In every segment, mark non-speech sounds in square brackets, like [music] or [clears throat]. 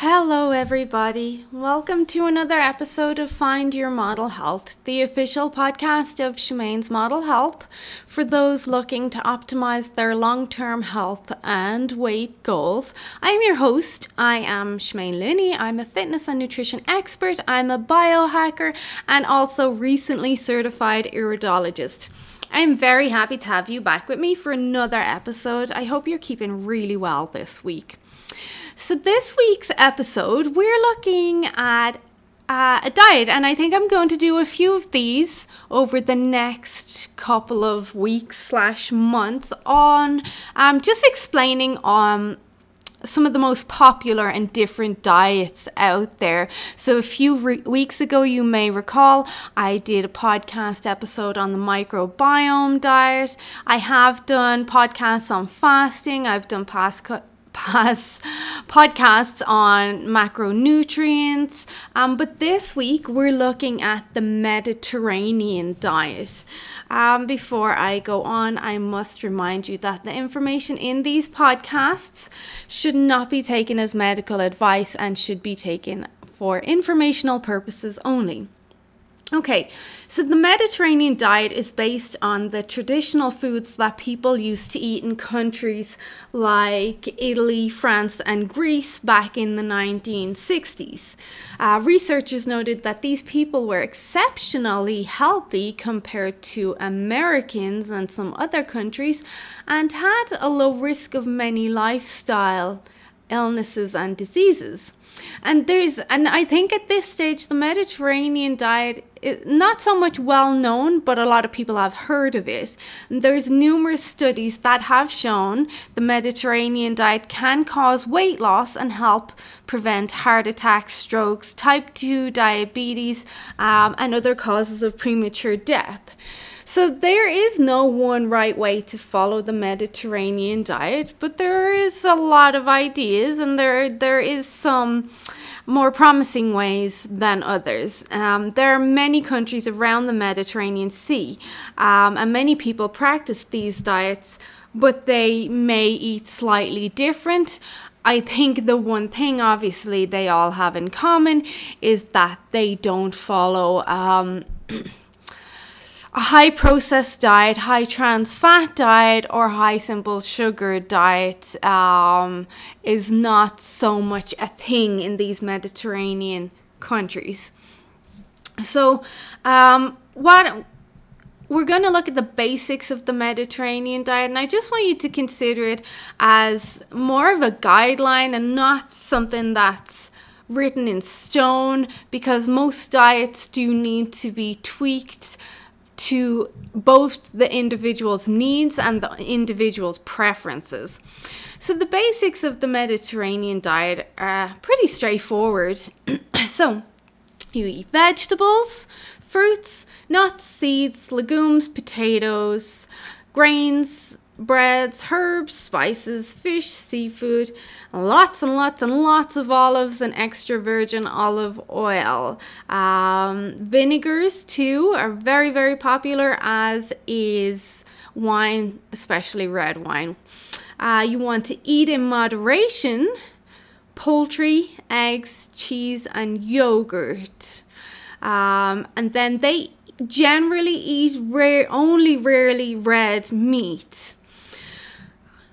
Hello, everybody. Welcome to another episode of Find Your Model Health, the official podcast of Shemaine's Model Health for those looking to optimize their long term health and weight goals. I'm your host. I am Shemaine Looney. I'm a fitness and nutrition expert, I'm a biohacker, and also recently certified iridologist. I'm very happy to have you back with me for another episode. I hope you're keeping really well this week. So, this week's episode, we're looking at uh, a diet, and I think I'm going to do a few of these over the next couple of weeks slash months on um, just explaining on some of the most popular and different diets out there. So, a few re- weeks ago, you may recall, I did a podcast episode on the microbiome diet. I have done podcasts on fasting, I've done past. Co- past podcasts on macronutrients. Um, but this week we're looking at the Mediterranean diet. Um, before I go on, I must remind you that the information in these podcasts should not be taken as medical advice and should be taken for informational purposes only. Okay, so the Mediterranean diet is based on the traditional foods that people used to eat in countries like Italy, France, and Greece back in the 1960s. Uh, researchers noted that these people were exceptionally healthy compared to Americans and some other countries and had a low risk of many lifestyle illnesses and diseases. And there's, and I think at this stage, the Mediterranean diet is not so much well known, but a lot of people have heard of it. There's numerous studies that have shown the Mediterranean diet can cause weight loss and help prevent heart attacks, strokes, type 2 diabetes, um, and other causes of premature death. So there is no one right way to follow the Mediterranean diet, but there is a lot of ideas and there there is some more promising ways than others. Um, there are many countries around the Mediterranean Sea, um, and many people practice these diets, but they may eat slightly different. I think the one thing, obviously, they all have in common is that they don't follow. Um, [clears throat] a high processed diet, high trans fat diet, or high simple sugar diet um, is not so much a thing in these Mediterranean countries. So, um, what we're going to look at the basics of the Mediterranean diet, and I just want you to consider it as more of a guideline and not something that's written in stone because most diets do need to be tweaked to both the individual's needs and the individual's preferences. So, the basics of the Mediterranean diet are pretty straightforward. [clears throat] so, you eat vegetables, fruits, nuts, seeds, legumes, potatoes, grains, breads, herbs, spices, fish, seafood, lots and lots and lots of olives and extra virgin olive oil. Um, vinegars, too, are very, very popular, as is wine, especially red wine. Uh, you want to eat in moderation poultry, eggs, cheese, and yogurt. Um, and then they generally eat rare, only rarely red meat.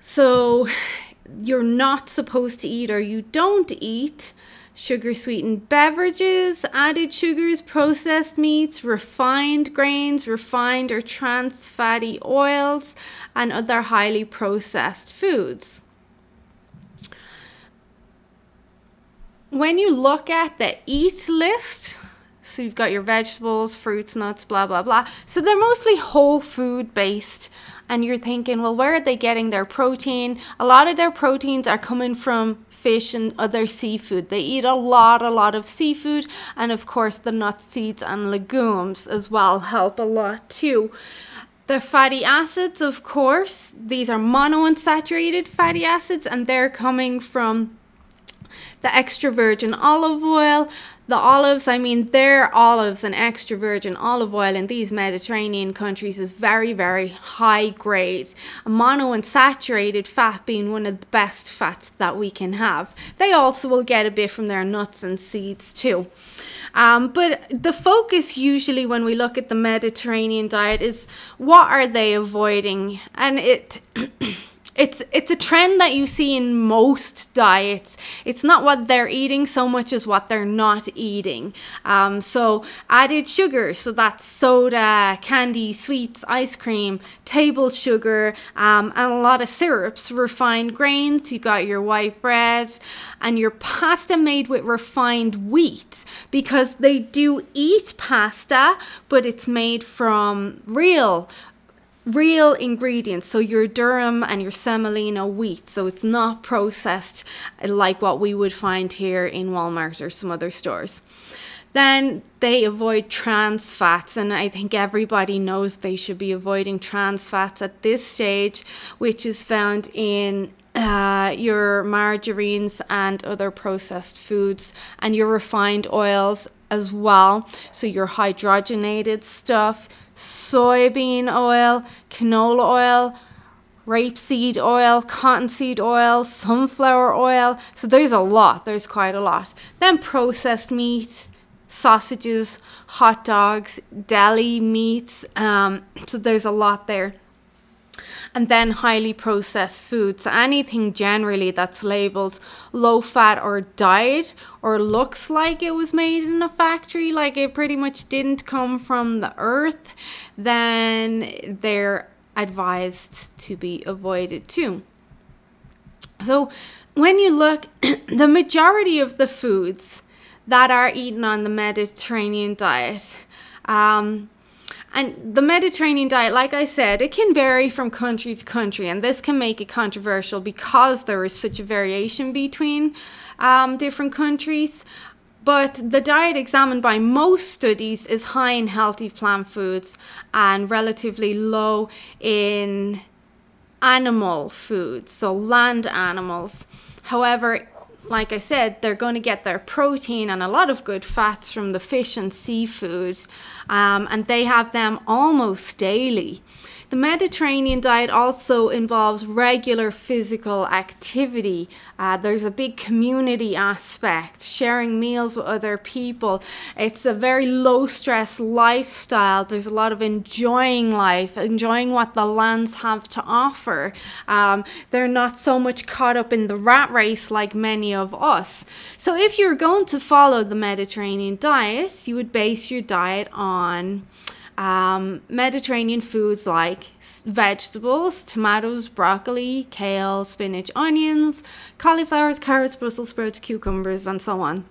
So [sighs] you're not supposed to eat or you don't eat sugar sweetened beverages, added sugars, processed meats, refined grains, refined or trans fatty oils, and other highly processed foods. When you look at the eat list, so you've got your vegetables, fruits, nuts, blah, blah, blah. So they're mostly whole food based and you're thinking, well, where are they getting their protein? A lot of their proteins are coming from fish and other seafood. They eat a lot, a lot of seafood, and of course, the nuts, seeds, and legumes as well help a lot too. The fatty acids, of course, these are monounsaturated fatty acids, and they're coming from the extra virgin olive oil. The olives, I mean, their olives and extra virgin olive oil in these Mediterranean countries is very, very high grade. A monounsaturated fat being one of the best fats that we can have. They also will get a bit from their nuts and seeds too. Um, but the focus usually when we look at the Mediterranean diet is what are they avoiding? And it. [clears throat] it's it's a trend that you see in most diets. It's not what they're eating so much as what they're not eating. Um, so added sugar, so that's soda, candy, sweets, ice cream, table sugar, um, and a lot of syrups, refined grains. You got your white bread and your pasta made with refined wheat because they do eat pasta, but it's made from real real ingredients. So your durum and your semolina wheat. So it's not processed like what we would find here in Walmart or some other stores. Then they avoid trans fats, and I think everybody knows they should be avoiding trans fats at this stage, which is found in uh, your margarines and other processed foods, and your refined oils as well. So, your hydrogenated stuff, soybean oil, canola oil, rapeseed oil, cottonseed oil, sunflower oil. So there's a lot, there's quite a lot. Then processed meat, sausages, hot dogs, deli meats. Um, so there's a lot there and then highly processed foods. Anything generally that's labeled low fat or dyed or looks like it was made in a factory, like it pretty much didn't come from the earth, then they're advised to be avoided too. So when you look, [clears throat] the majority of the foods that are eaten on the Mediterranean diet, um, and the Mediterranean diet, like I said, it can vary from country to country, and this can make it controversial because there is such a variation between um, different countries. But the diet examined by most studies is high in healthy plant foods and relatively low in animal foods, so land animals. However, like I said, they're going to get their protein and a lot of good fats from the fish and seafood, um, and they have them almost daily. The Mediterranean diet also involves regular physical activity. Uh, there's a big community aspect, sharing meals with other people. It's a very low stress lifestyle. There's a lot of enjoying life, enjoying what the lands have to offer. Um, they're not so much caught up in the rat race like many of us. So, if you're going to follow the Mediterranean diet, you would base your diet on um, Mediterranean foods like vegetables, tomatoes, broccoli, kale, spinach, onions, cauliflowers, carrots, Brussels sprouts, cucumbers, and so on.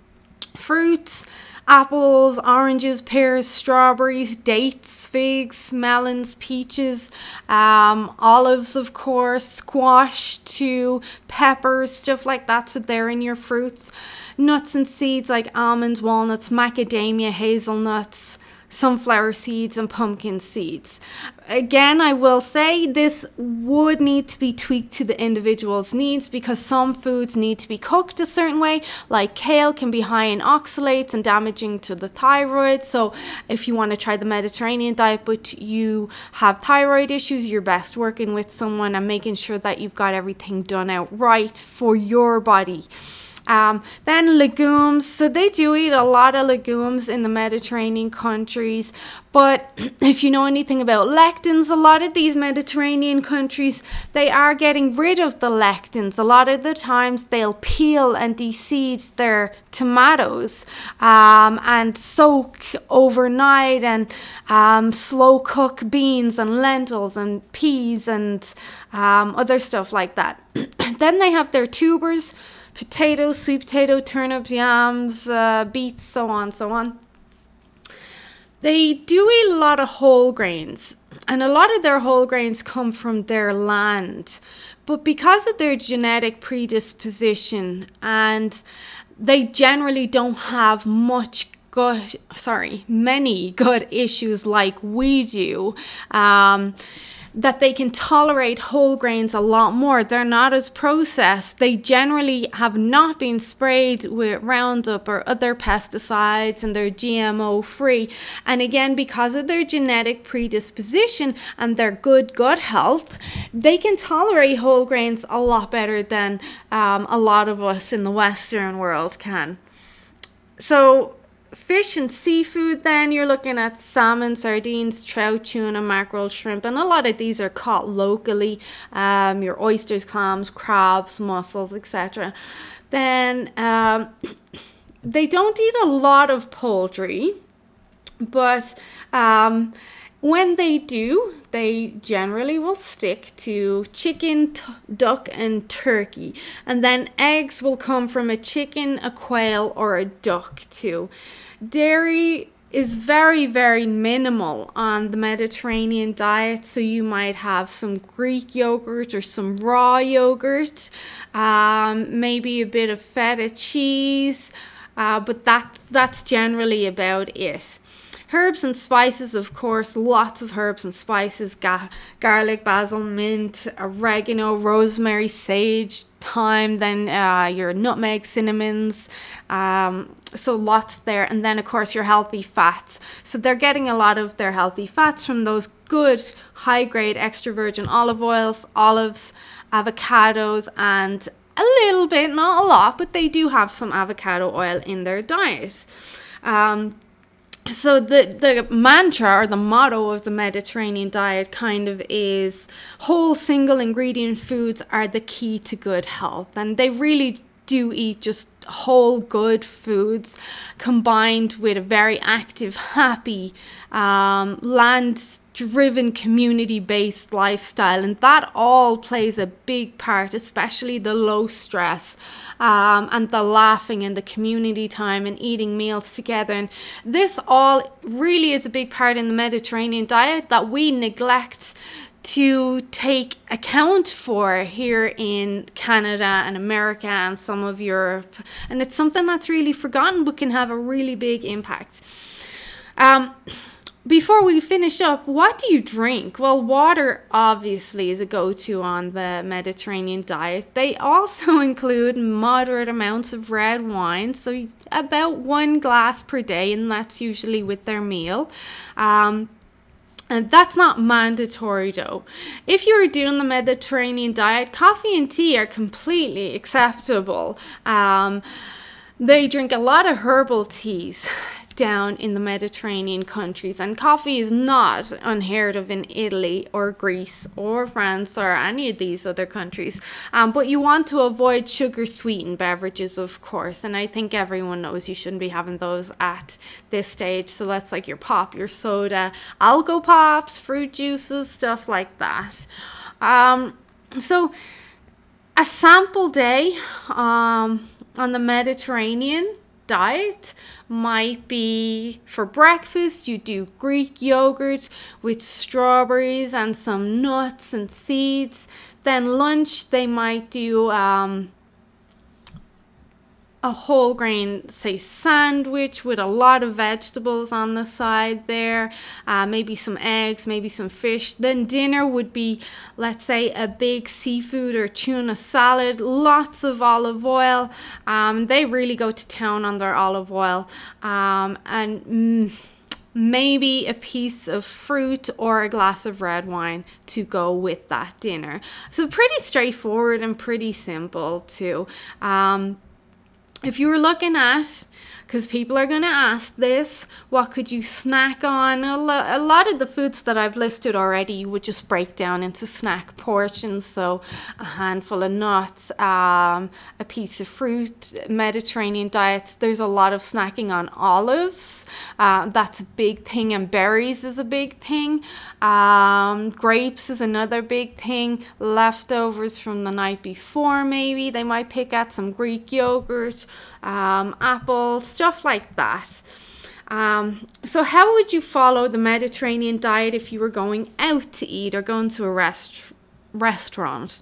Fruits, apples, oranges, pears, strawberries, dates, figs, melons, peaches, um, olives, of course, squash, too, peppers, stuff like that. So they're in your fruits. Nuts and seeds like almonds, walnuts, macadamia, hazelnuts sunflower seeds and pumpkin seeds. Again, I will say this would need to be tweaked to the individual's needs because some foods need to be cooked a certain way, like kale can be high in oxalates and damaging to the thyroid. So, if you want to try the Mediterranean diet but you have thyroid issues, you're best working with someone and making sure that you've got everything done out right for your body. Um, then legumes. So they do eat a lot of legumes in the Mediterranean countries. But [clears throat] if you know anything about lectins, a lot of these Mediterranean countries, they are getting rid of the lectins. A lot of the times they'll peel and deseed their tomatoes um, and soak overnight and um, slow cook beans and lentils and peas and um, other stuff like that. [clears throat] then they have their tubers potatoes, sweet potato, turnips, yams, uh, beets, so on, so on. They do eat a lot of whole grains, and a lot of their whole grains come from their land. But because of their genetic predisposition, and they generally don't have much good, sorry, many good issues like we do. Um, that they can tolerate whole grains a lot more. They're not as processed. They generally have not been sprayed with Roundup or other pesticides and they're GMO free. And again, because of their genetic predisposition and their good gut health, they can tolerate whole grains a lot better than um, a lot of us in the Western world can. So, fish and seafood, then you're looking at salmon, sardines, trout, tuna, mackerel, shrimp, and a lot of these are caught locally. Um, your oysters, clams, crabs, mussels, etc. Then um, [coughs] they don't eat a lot of poultry, but um, when they do, they generally will stick to chicken, duck, and turkey. And then eggs will come from a chicken, a quail, or a duck, too. Dairy is very, very minimal on the Mediterranean diet. So you might have some Greek yogurt or some raw yogurt, um, maybe a bit of feta cheese, uh, but that's, that's generally about it. Herbs and spices, of course, lots of herbs and spices ga- garlic, basil, mint, oregano, rosemary, sage, thyme, then uh, your nutmeg, cinnamons. Um, so lots there. And then, of course, your healthy fats. So they're getting a lot of their healthy fats from those good high grade extra virgin olive oils, olives, avocados, and a little bit, not a lot, but they do have some avocado oil in their diet. Um, so the the mantra or the motto of the Mediterranean diet kind of is whole single ingredient foods are the key to good health. And they really do eat just whole good foods combined with a very active happy um, land driven community based lifestyle. And that all plays a big part especially the low stress um, and the laughing and the community time and eating meals together. And this all really is a big part in the mediterranean diet that we neglect to take account for here in Canada and America and some of Europe. And it's something that's really forgotten but can have a really big impact. Um, before we finish up, what do you drink? Well, water obviously is a go to on the Mediterranean diet. They also [laughs] include moderate amounts of red wine, so about one glass per day, and that's usually with their meal. Um, and that's not mandatory though. If you're doing the Mediterranean diet, coffee and tea are completely acceptable. Um, they drink a lot of herbal teas down in the Mediterranean countries, and coffee is not unheard of in Italy or Greece or France or any of these other countries. Um, but you want to avoid sugar sweetened beverages, of course, and I think everyone knows you shouldn't be having those at this stage. So that's like your pop, your soda, alcopops, fruit juices, stuff like that. Um, so a sample day um, on the Mediterranean diet might be for breakfast. You do greek yogurt with strawberries and some nuts and seeds. Then lunch they might do um, a whole grain, say, sandwich with a lot of vegetables on the side there, uh, maybe some eggs, maybe some fish. Then dinner would be, let's say, a big seafood or tuna salad, lots of olive oil. Um, they really go to town on their olive oil. Um, and mm, maybe a piece of fruit or a glass of red wine to go with that dinner. So, pretty straightforward and pretty simple, too. Um, if you were looking at because people are going to ask this what could you snack on? A, lo- a lot of the foods that i've listed already would just break down into snack portions. So a handful of nuts um, a piece of fruit mediterranean diets. There's a lot of snacking on olives. Uh, that's a big thing and berries is a big thing. Um, grapes is another big thing. Leftovers from the night before maybe. They might pick at some greek yogurt um, apples, stuff like that. Um, so, how would you follow the Mediterranean diet if you were going out to eat or going to a rest- restaurant?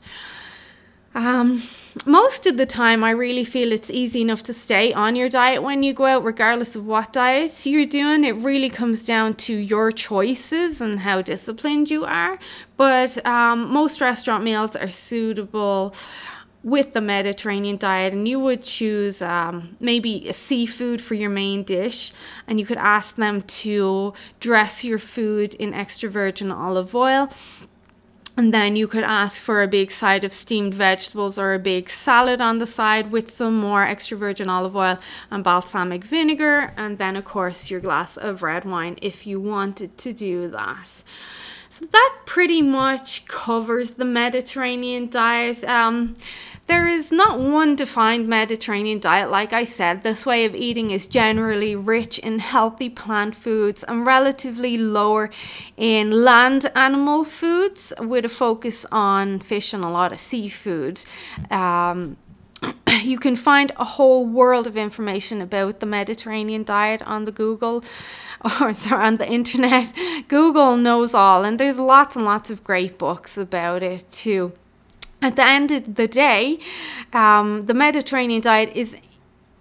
Um, most of the time, I really feel it's easy enough to stay on your diet when you go out, regardless of what diet you're doing. It really comes down to your choices and how disciplined you are. But um, most restaurant meals are suitable with the Mediterranean diet, and you would choose um, maybe a seafood for your main dish, and you could ask them to dress your food in extra virgin olive oil. And then you could ask for a big side of steamed vegetables or a big salad on the side with some more extra virgin olive oil and balsamic vinegar. And then, of course, your glass of red wine if you wanted to do that. So that pretty much covers the Mediterranean diet. Um, there is not one defined Mediterranean diet, like I said. This way of eating is generally rich in healthy plant foods and relatively lower in land animal foods, with a focus on fish and a lot of seafood. Um, [clears throat] you can find a whole world of information about the Mediterranean diet on the Google [laughs] or sorry, on the internet. [laughs] Google knows all, and there's lots and lots of great books about it too. At the end of the day, um, the Mediterranean diet is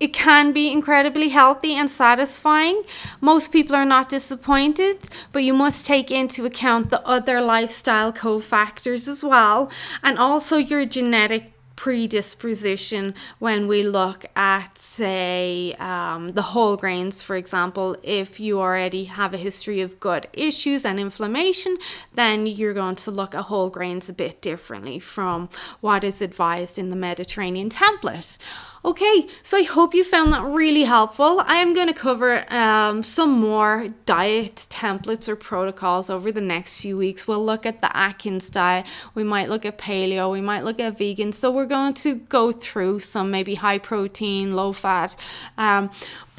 it can be incredibly healthy and satisfying. Most people are not disappointed, but you must take into account the other lifestyle cofactors as well, and also your genetic predisposition when we look at, say, um, the whole grains, for example. If you already have a history of gut issues and inflammation, then you're going to look at whole grains a bit differently from what is advised in the Mediterranean template. Okay, so I hope you found that really helpful. I am going to cover um, some more diet templates or protocols over the next few weeks. We'll look at the Atkins diet, we might look at paleo, we might look at vegan. So we're going to go through some maybe high protein, low fat. Um,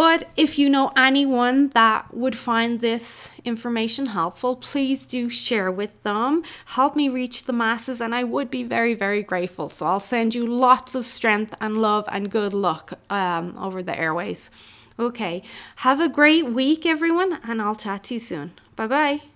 but if you know anyone that would find this information helpful, please do share with them. Help me reach the masses, and I would be very, very grateful. So I'll send you lots of strength and love and good luck um, over the airways. Okay, have a great week, everyone, and I'll chat to you soon. Bye bye.